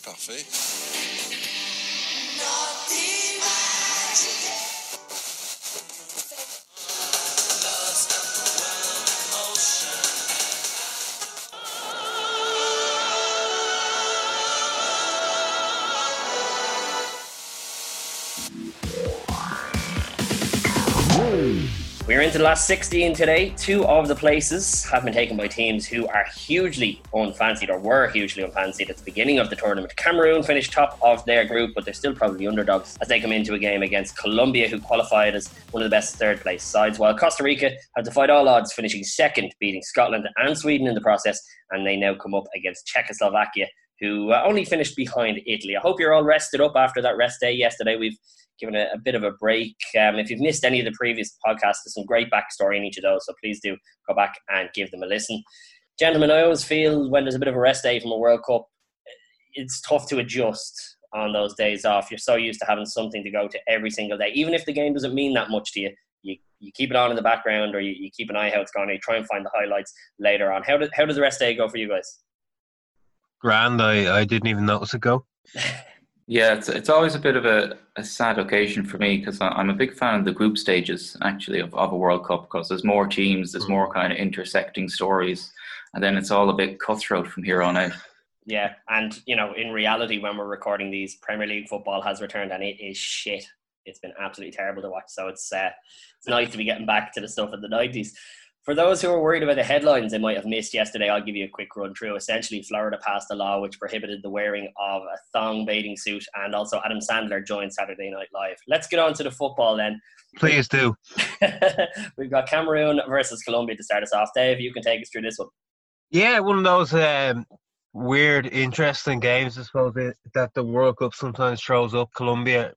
parfait. We're into the last 16 today. Two of the places have been taken by teams who are hugely unfancied or were hugely unfancied at the beginning of the tournament. Cameroon finished top of their group, but they're still probably underdogs as they come into a game against Colombia, who qualified as one of the best third place sides, while Costa Rica have defied all odds, finishing second, beating Scotland and Sweden in the process, and they now come up against Czechoslovakia, who uh, only finished behind Italy. I hope you're all rested up after that rest day yesterday. We've given a, a bit of a break. Um, if you've missed any of the previous podcasts, there's some great backstory in each of those, so please do go back and give them a listen. Gentlemen, I always feel when there's a bit of a rest day from a World Cup, it's tough to adjust on those days off. You're so used to having something to go to every single day, even if the game doesn't mean that much to you. You, you keep it on in the background, or you, you keep an eye how it's going, you try and find the highlights later on. How, did, how does the rest day go for you guys? Grand. I, I didn't even notice it go. Yeah, it's, it's always a bit of a, a sad occasion for me because I'm a big fan of the group stages actually of, of a World Cup because there's more teams, there's more kind of intersecting stories, and then it's all a bit cutthroat from here on out. Yeah, and you know, in reality, when we're recording these, Premier League football has returned, and it is shit. It's been absolutely terrible to watch. So it's uh, it's nice to be getting back to the stuff of the nineties. For those who are worried about the headlines they might have missed yesterday, I'll give you a quick run through. Essentially, Florida passed a law which prohibited the wearing of a thong bathing suit, and also Adam Sandler joined Saturday Night Live. Let's get on to the football then. Please do. We've got Cameroon versus Colombia to start us off. Dave, you can take us through this one. Yeah, one of those um, weird, interesting games, I suppose, that the World Cup sometimes throws up. Colombia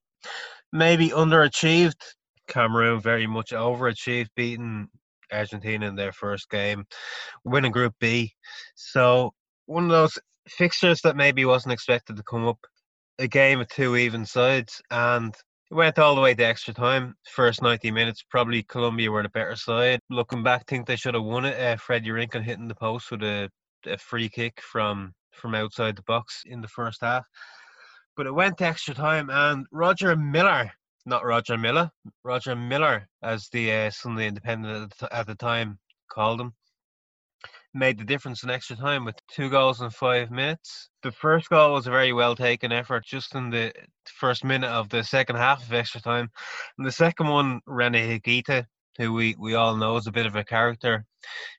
maybe underachieved. Cameroon very much overachieved, beating Argentina in their first game, winning Group B. So one of those fixtures that maybe wasn't expected to come up. A game of two even sides, and it went all the way to extra time. First 90 minutes, probably Colombia were the better side. Looking back, think they should have won it. Uh, Fred Rincon hitting the post with a, a free kick from from outside the box in the first half. But it went to extra time, and Roger Miller not Roger Miller, Roger Miller, as the uh, Sunday Independent at the time called him, made the difference in extra time with two goals in five minutes. The first goal was a very well taken effort just in the first minute of the second half of extra time. And the second one, Rene Higuita, who we, we all know is a bit of a character,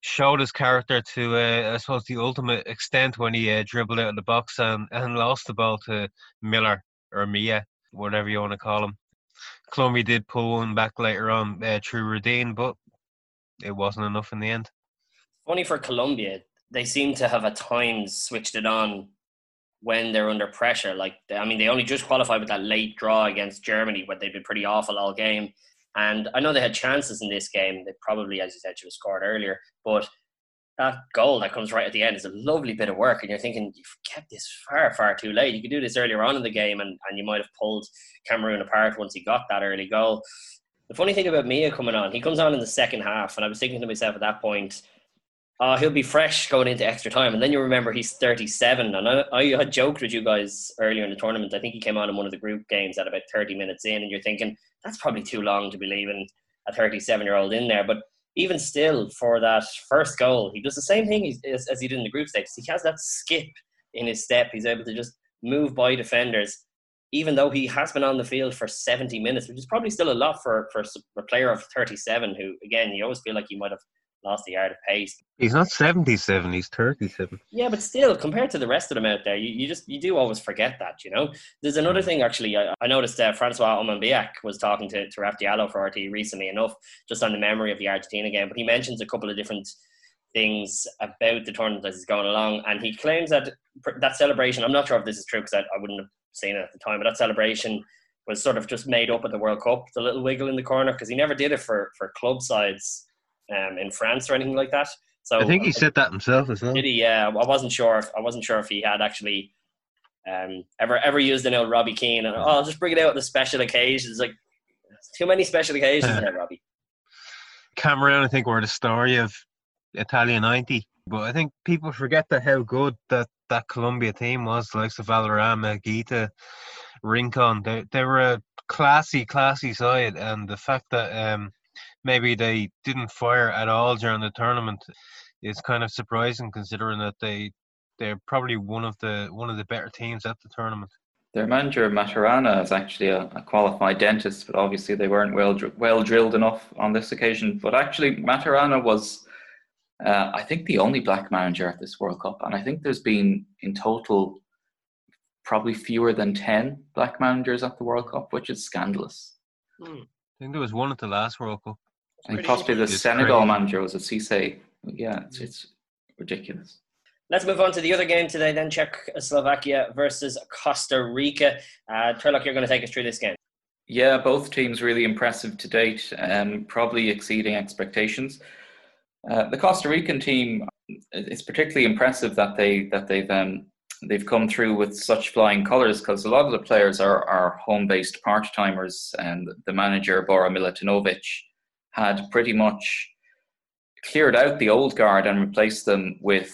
showed his character to, uh, I suppose, the ultimate extent when he uh, dribbled out of the box and, and lost the ball to Miller or Mia, whatever you want to call him. Colombia did pull one back later on uh, through Redin, but it wasn't enough in the end. Funny for Colombia, they seem to have at times switched it on when they're under pressure. Like, I mean, they only just qualified with that late draw against Germany, but they've been pretty awful all game. And I know they had chances in this game. They probably, as you said, should have scored earlier. But that goal that comes right at the end is a lovely bit of work, and you're thinking you've kept this far, far too late. You could do this earlier on in the game, and, and you might have pulled Cameroon apart once he got that early goal. The funny thing about Mia coming on, he comes on in the second half, and I was thinking to myself at that point, uh, he'll be fresh going into extra time. And then you remember he's 37. And I, I had joked with you guys earlier in the tournament. I think he came on in one of the group games at about 30 minutes in, and you're thinking, that's probably too long to be leaving a 37 year old in there. But even still, for that first goal, he does the same thing as, as he did in the group stage. He has that skip in his step. He's able to just move by defenders, even though he has been on the field for 70 minutes, which is probably still a lot for, for a player of 37 who, again, you always feel like he might have lost the yard of pace. He's not 77, he's 37. Yeah, but still, compared to the rest of them out there, you, you just, you do always forget that, you know? There's another mm. thing, actually, I, I noticed uh, Francois Omam-Biyik was talking to, to Raf Diallo for RTÉ recently enough, just on the memory of the Argentina game, but he mentions a couple of different things about the tournament as it's going along, and he claims that that celebration, I'm not sure if this is true because I, I wouldn't have seen it at the time, but that celebration was sort of just made up at the World Cup, the little wiggle in the corner, because he never did it for, for club sides um, in France or anything like that. So I think he said that himself as well. Did he? Yeah, I wasn't sure. If, I wasn't sure if he had actually um, ever ever used an old Robbie Keane. And oh, I'll just bring it out on the special occasions. Like too many special occasions there, Robbie. Cameroon, I think, were the story of Italia '90. But I think people forget that how good that that Colombia team was, like the Valderrama, Gita, Rincon. They they were a classy, classy side, and the fact that um, maybe they didn't fire at all during the tournament is kind of surprising, considering that they they're probably one of the one of the better teams at the tournament. Their manager Maturana is actually a, a qualified dentist, but obviously they weren't well well drilled enough on this occasion. But actually, Maturana was, uh, I think, the only black manager at this World Cup, and I think there's been in total probably fewer than ten black managers at the World Cup, which is scandalous. Hmm. I think there was one at the last World Cup. And possibly the Senegal crazy. manager was at Cisse. Yeah, it's, it's ridiculous. Let's move on to the other game today, then Czechoslovakia versus Costa Rica. Uh, Turlough, you're going to take us through this game. Yeah, both teams really impressive to date, um, probably exceeding expectations. Uh, the Costa Rican team, it's particularly impressive that they that they've um, they've come through with such flying colours because a lot of the players are are home based part timers, and the manager Bora Milutinovic had pretty much cleared out the old guard and replaced them with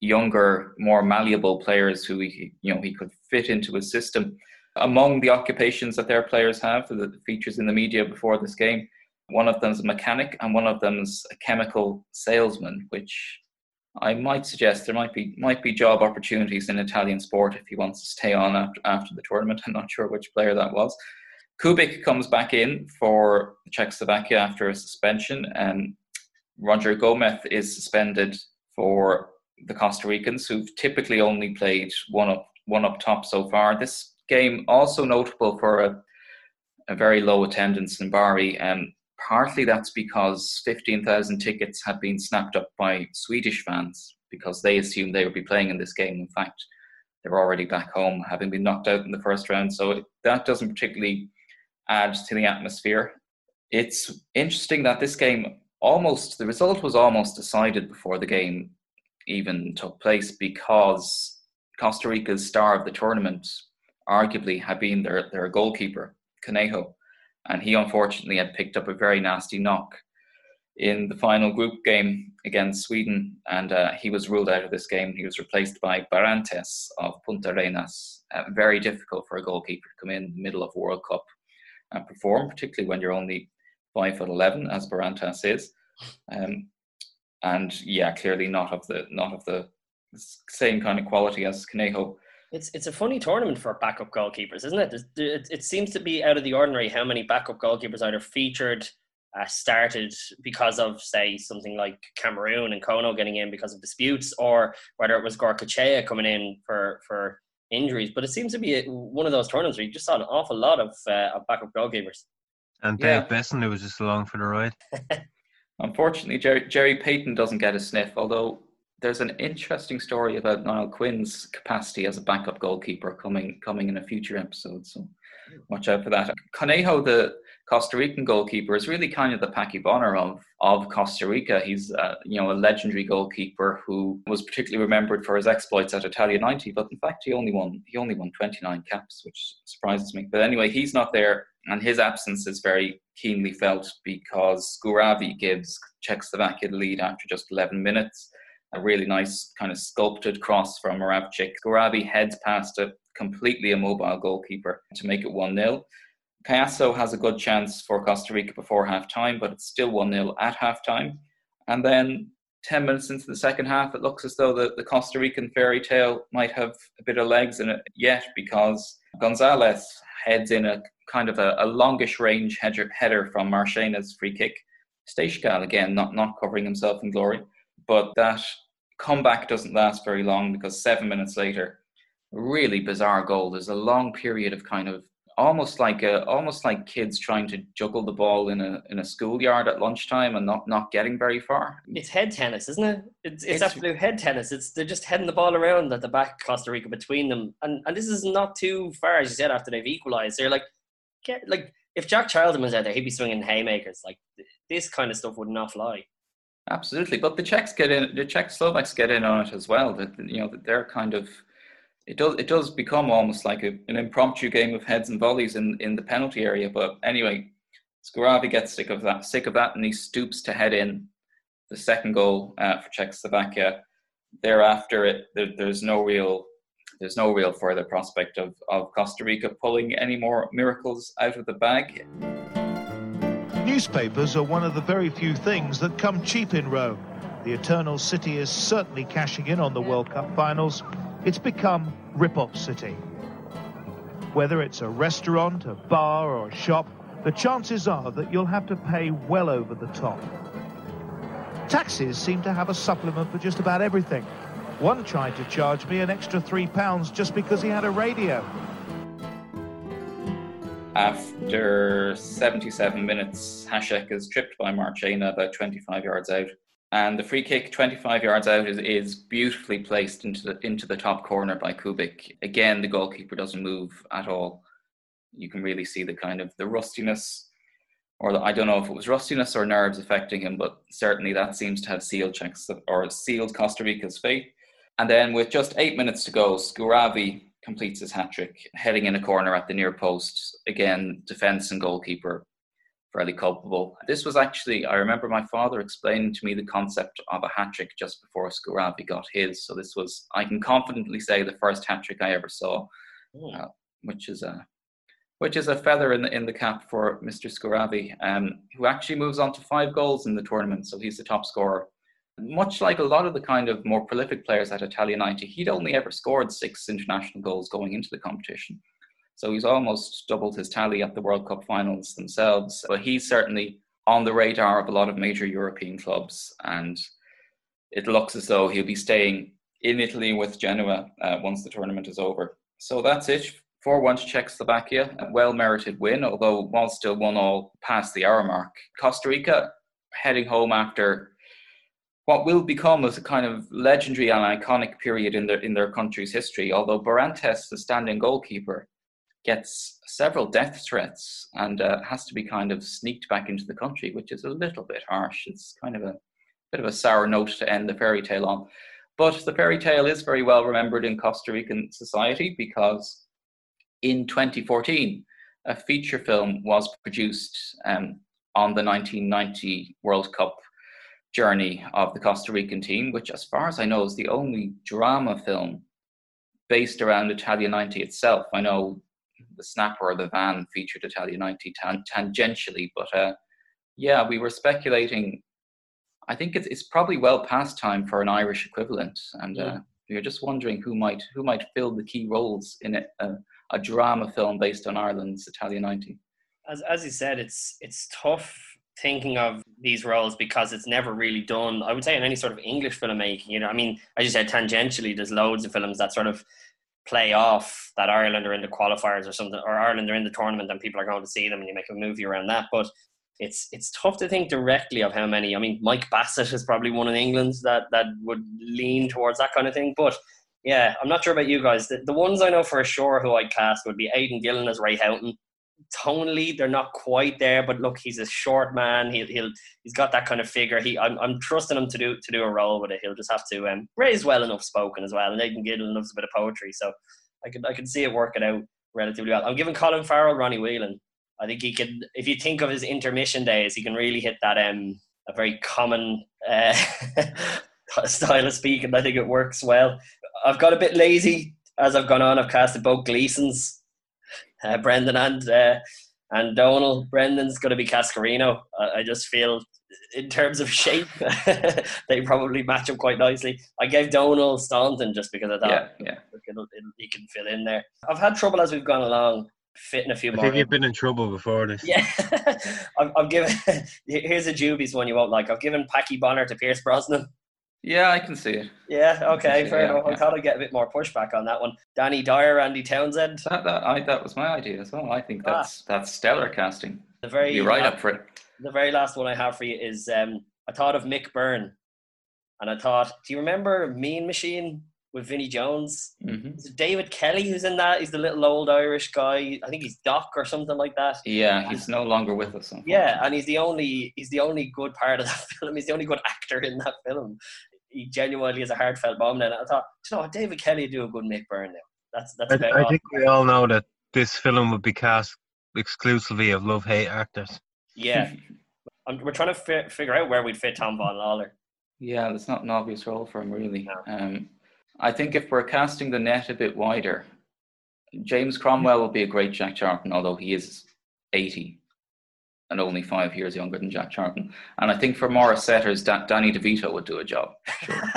younger, more malleable players who he, you know he could fit into his system. Among the occupations that their players have, the features in the media before this game, one of them is a mechanic and one of them is a chemical salesman, which I might suggest there might be might be job opportunities in Italian sport if he wants to stay on after, after the tournament. I'm not sure which player that was. Kubik comes back in for Czechoslovakia after a suspension, and Roger Gomez is suspended for the Costa Ricans, who've typically only played one up one up top so far. This game also notable for a, a very low attendance in Bari, and partly that's because 15,000 tickets had been snapped up by Swedish fans because they assumed they would be playing in this game. In fact, they're already back home, having been knocked out in the first round. So that doesn't particularly add to the atmosphere. It's interesting that this game almost the result was almost decided before the game even took place because Costa Rica's star of the tournament arguably had been their, their goalkeeper, Conejo, and he unfortunately had picked up a very nasty knock in the final group game against Sweden, and uh, he was ruled out of this game. He was replaced by Barrantes of Puntarenas. Uh, very difficult for a goalkeeper to come in the middle of World Cup and perform, particularly when you're only five foot eleven, as Barrantes is. Um, and yeah, clearly not of the not of the same kind of quality as Conejo. It's it's a funny tournament for backup goalkeepers, isn't it? It, it seems to be out of the ordinary how many backup goalkeepers either featured, uh, started because of say something like Cameroon and N'Kono getting in because of disputes, or whether it was Goicoechea coming in for for injuries. But it seems to be a, one of those tournaments where you just saw an awful lot of, uh, of backup goalkeepers. And Dave yeah. Beasant, who was just along for the ride. Unfortunately, Jerry, Gerry Peyton doesn't get a sniff, although there's an interesting story about Niall Quinn's capacity as a backup goalkeeper coming coming in a future episode. So watch out for that. Conejo, the Costa Rican goalkeeper, is really kind of the Packie Bonner of of Costa Rica. He's uh, you know a legendary goalkeeper who was particularly remembered for his exploits at Italia 90, but in fact he only won he only won 29 caps, which surprises me. But anyway, he's not there and his absence is very keenly felt because Skuhravy gives Czechoslovakia the lead after just 11 minutes. A really nice kind of sculpted cross from Moravcik. Skuhravy heads past a completely immobile goalkeeper to make it 1 0. Cayasso has a good chance for Costa Rica before half time, but it's still 1 0 at half time. And then 10 minutes into the second half, it looks as though the, the Costa Rican fairy tale might have a bit of legs in it yet because Gonzalez heads in a kind of a, a longish range header, header from Marchena's free kick. Stejskal, again, not, not covering himself in glory. But that comeback doesn't last very long because seven minutes later, really bizarre goal. There's a long period of kind of almost like a, almost like kids trying to juggle the ball in a in a schoolyard at lunchtime and not not getting very far. It's head tennis, isn't it? It's, it's, it's absolute head tennis. It's they're just heading the ball around at the back Costa Rica between them, and and this is not too far as you said after they've equalised. They're like, get like if Jack Charlton was out there, he'd be swinging haymakers. Like this kind of stuff would not fly. Absolutely, but the Czechs get in. The Czech Slovaks get in on it as well. That you know that they're kind of it does it does become almost like a, an impromptu game of heads and volleys in, in the penalty area. But anyway, Skuhravy gets sick of that, sick of that, and he stoops to head in the second goal uh, for Czechoslovakia. Thereafter, it, there, there's no real there's no real further prospect of, of Costa Rica pulling any more miracles out of the bag. Newspapers are one of the very few things that come cheap in Rome. The Eternal City is certainly cashing in on the World Cup finals. It's become Rip-Off City. Whether it's a restaurant, a bar, or a shop, the chances are that you'll have to pay well over the top. Taxis seem to have a supplement for just about everything. One tried to charge me an extra three pounds just because he had a radio. After 77 minutes, Hasek is tripped by Marchena about 25 yards out and the free kick 25 yards out is, is beautifully placed into the into the top corner by Kubik. Again, the goalkeeper doesn't move at all. You can really see the kind of the rustiness, or the, I don't know if it was rustiness or nerves affecting him, but certainly that seems to have sealed Czechs or sealed Costa Rica's fate. And then with just eight minutes to go, Skuhravy completes his hat trick, heading in a corner at the near post. Again, defence and goalkeeper fairly culpable. This was actually, I remember my father explaining to me the concept of a hat trick just before Skuhravy got his. So this was, I can confidently say, the first hat trick I ever saw, oh. uh, which is a which is a feather in the in the cap for Mr. Skuhravy, um, who actually moves on to five goals in the tournament. So he's the top scorer. Much like a lot of the kind of more prolific players at Italia 90, he'd only ever scored six international goals going into the competition. So he's almost doubled his tally at the World Cup finals themselves. But he's certainly on the radar of a lot of major European clubs. And it looks as though he'll be staying in Italy with Genoa uh, once the tournament is over. So that's it. 4 1 to Czechoslovakia. A well merited win, although was still 1 all past the hour mark. Costa Rica heading home after what will become as a kind of legendary and iconic period in their in their country's history. Although Barrantes, the standing goalkeeper, gets several death threats and uh, has to be kind of sneaked back into the country, which is a little bit harsh. It's kind of a bit of a sour note to end the fairy tale on. But the fairy tale is very well remembered in Costa Rican society because in 2014, a feature film was produced um, on the 1990 World Cup journey of the Costa Rican team, which, as far as I know, is the only drama film based around Italia 90 itself. I know the snapper or the van featured Italia 90 tan- tangentially, but uh, yeah, we were speculating. I think it's, it's probably well past time for an Irish equivalent, and uh, we are just wondering who might who might fill the key roles in a, a, a drama film based on Ireland's Italia 90. As as you said, it's it's tough thinking of these roles because it's never really done. I would say in any sort of English filmmaking, you know, I mean, as you said, tangentially, there's loads of films that sort of play off that Ireland are in the qualifiers or something, or Ireland are in the tournament and people are going to see them and you make a movie around that. But it's it's tough to think directly of how many. I mean, Mike Bassett is probably one in England that that would lean towards that kind of thing. But yeah, I'm not sure about you guys. The, the ones I know for sure who I'd cast would be Aidan Gillen as Ray Houghton, tonally they're not quite there, but look, he's a short man. He'll he'll he's got that kind of figure. He I'm, I'm trusting him to do to do a role with it. He'll just have to um, raise well enough spoken as well, and Aidan Gillen loves a bit of poetry, so I can I can see it working out relatively well. I'm giving Colin Farrell Ronnie Whelan. I think he can. If you think of his intermission days, he can really hit that um a very common uh, style of speaking. I think it works well. I've got a bit lazy as I've gone on. I've casted both Gleesons uh, Brendan and uh, and Domhnall. Brendan's going to be Cascarino. I, I just feel in terms of shape, they probably match up quite nicely. I gave Domhnall Staunton just because of that. Yeah, yeah. It'll, it'll, he can fill in there. I've had trouble as we've gone along fitting a few I more. think you've been in trouble before this. Yeah, I've, I've given. Here's a Jubies one you won't like. I've given Packie Bonner to Pierce Brosnan. Yeah, I can see it. Yeah, okay, fair yeah, enough. yeah. I thought I'd get a bit more pushback on that one. Danny Dyer, Andy Townsend. That, that, I, that was my idea as well. I think that's that's stellar casting. The very You're right la- up for it. the very last one I have for you is um, I thought of Mick Byrne, and I thought, do you remember Mean Machine with Vinnie Jones? hmm it David Kelly who's in that? He's the little old Irish guy. I think he's Doc or something like that. Yeah, he's no longer with us. Yeah, and he's the only he's the only good part of that film. He's the only good actor in that film. He genuinely is a heartfelt bomb. And I thought, you know, what, David Kelly do a good Mick Byrne now. That's that's I, about I all. think we all know that this film would be cast exclusively of love hate actors. Yeah, I'm, we're trying to fi- figure out where we'd fit Tom Vaughan Lawlor. Yeah, there's not an obvious role for him, really. No. Um, I think if we're casting the net a bit wider, James Cromwell will be a great Jack Charlton, although he is 80 and only five years younger than Jack Charlton. And I think for Maurice Setters, da- Danny DeVito would do a job. Sure.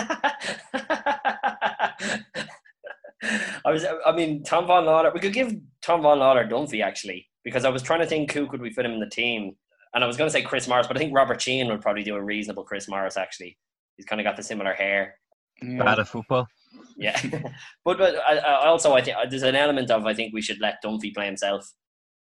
I was, I mean, Tom Vaughan Lawlor. We could give Tom Vaughan Lawlor Dunphy actually, because I was trying to think who could we fit him in the team, and I was going to say Chris Morris, but I think Robert Sheehan would probably do a reasonable Chris Morris actually. He's kind of got the similar hair. Bad at football. Yeah, but but I, I also I think there's an element of I think we should let Dunphy play himself.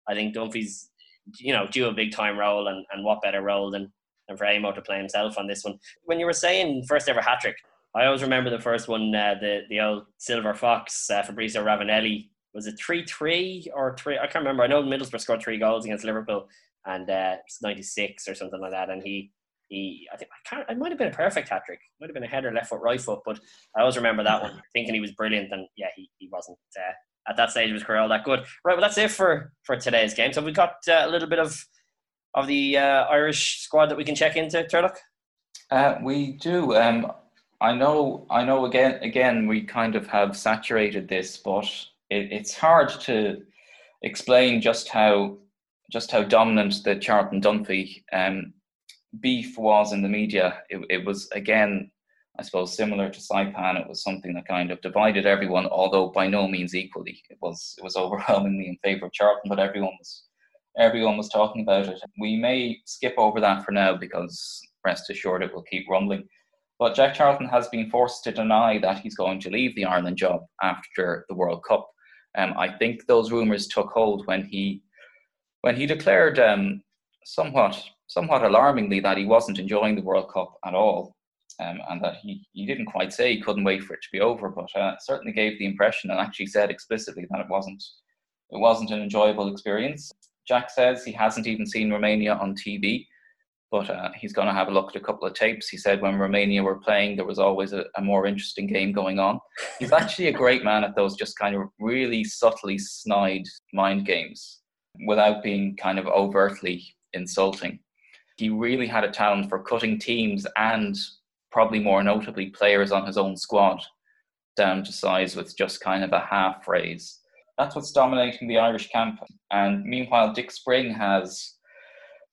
I think Dunphy's you know do a big time role, and, and what better role than than for Eamo to play himself on this one. When you were saying first ever hat trick, I always remember the first one, uh, the the old Silver Fox, uh, Fabrizio Ravanelli. Was it three three or three? I can't remember. I know Middlesbrough scored three goals against Liverpool, and uh, it's ninety six or something like that. And he he, I think I can't. It might have been a perfect hat trick. Might have been a header, left foot, right foot. But I always remember that one, thinking he was brilliant. And yeah, he, he wasn't uh, at that stage career all that good. Right. Well, that's it for for today's game. So we got uh, a little bit of of the uh, Irish squad that we can check into. Turlough. Uh, we do. Um, I know, I know. Again, again, we kind of have saturated this, but it, it's hard to explain just how just how dominant the Charlton Dunphy um, beef was in the media. It, it, was again, I suppose, similar to Saipan. It was something that kind of divided everyone, although by no means equally. It was it was overwhelmingly in favour of Charlton, but everyone was everyone was talking about it. We may skip over that for now because rest assured it will keep rumbling. But Jack Charlton has been forced to deny that he's going to leave the Ireland job after the World Cup. Um, I think those rumours took hold when he when he declared um, somewhat somewhat alarmingly that he wasn't enjoying the World Cup at all, um, and that he, he didn't quite say he couldn't wait for it to be over, but uh, certainly gave the impression and actually said explicitly that it wasn't it wasn't an enjoyable experience. Jack says he hasn't even seen Romania on TV but uh, he's going to have a look at a couple of tapes. He said when Romania were playing, there was always a, a, more interesting game going on. He's actually a great man at those just kind of really subtly snide mind games without being kind of overtly insulting. He really had a talent for cutting teams and probably more notably players on his own squad down to size with just kind of a half phrase. That's what's dominating the Irish camp. And meanwhile, Dick Spring has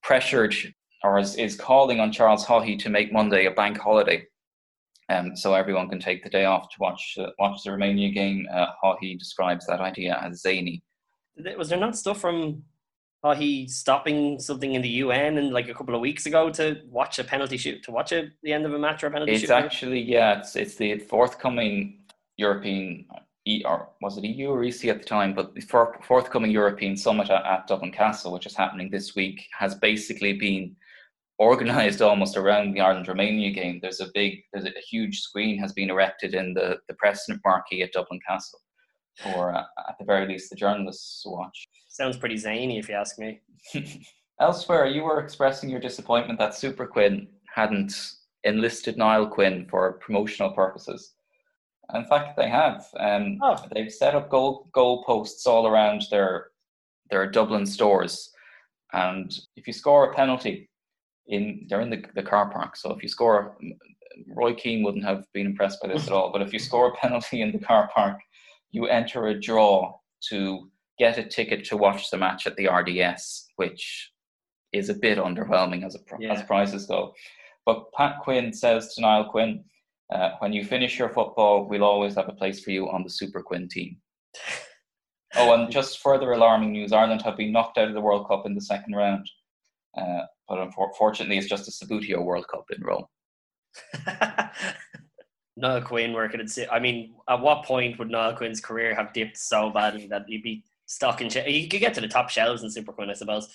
pressured or is, is calling on Charles Haughey to make Monday a bank holiday. Um, so everyone can take the day off to watch uh, watch the Romania game. Uh, Haughey describes that idea as zany. Was there not stuff from Haughey stopping something in the UN and like a couple of weeks ago to watch a penalty shoot to watch a, the end of a match or a penalty it's shoot? It's actually yeah, it's it's the forthcoming European or was it EU or EC at the time, but the forthcoming European summit at, at Dublin Castle, which is happening this week, has basically been organized almost around the Ireland Romania game. There's a big, there's a, a, huge screen has been erected in the the President marquee at Dublin Castle, for uh, at the very least the journalists watch. Sounds pretty zany, if you ask me. Elsewhere, you were expressing your disappointment that Superquinn hadn't enlisted Niall Quinn for promotional purposes. In fact, they have. Um, oh. They've set up goal goal posts all around their their Dublin stores, and if you score a penalty, in they're in the, the car park. So if you score, Roy Keane wouldn't have been impressed by this at all. But if you score a penalty in the car park, you enter a draw to get a ticket to watch the match at the RDS, which is a bit underwhelming as a, yeah. as prizes go. But Pat Quinn says to Niall Quinn, uh, when you finish your football, we'll always have a place for you on the Superquinn team. oh, and just further alarming news: Ireland have been knocked out of the World Cup in the second round. Uh, but unfortunately, it's just a Subbuteo World Cup in Rome. Niall Quinn working at. I mean, at what point would Niall Quinn's career have dipped so badly that he'd be stuck in? He could get to the top shelves in Superquinn, I suppose.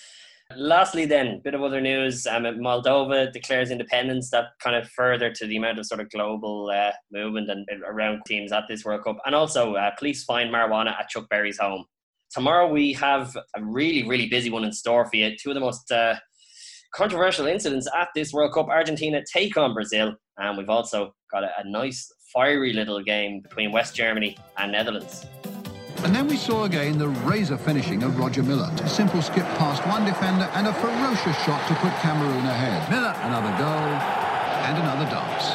Lastly, then, bit of other news. Um, Moldova declares independence. That kind of further to the amount of sort of global uh, movement and around teams at this World Cup. And also, uh, police find marijuana at Chuck Berry's home. Tomorrow we have a really, really busy one in store for you. Two of the most uh, controversial incidents at this World Cup. Argentina take on Brazil, and we've also got a, a nice, fiery little game between West Germany and Netherlands. And then we saw again the razor finishing of Roger Miller. A simple skip past one defender and a ferocious shot to put Cameroon ahead. Miller, another goal and another dance.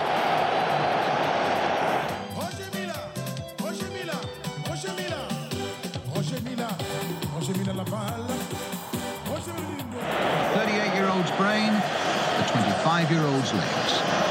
Thirty-eight-year-old's brain, the twenty-five-year-old's legs.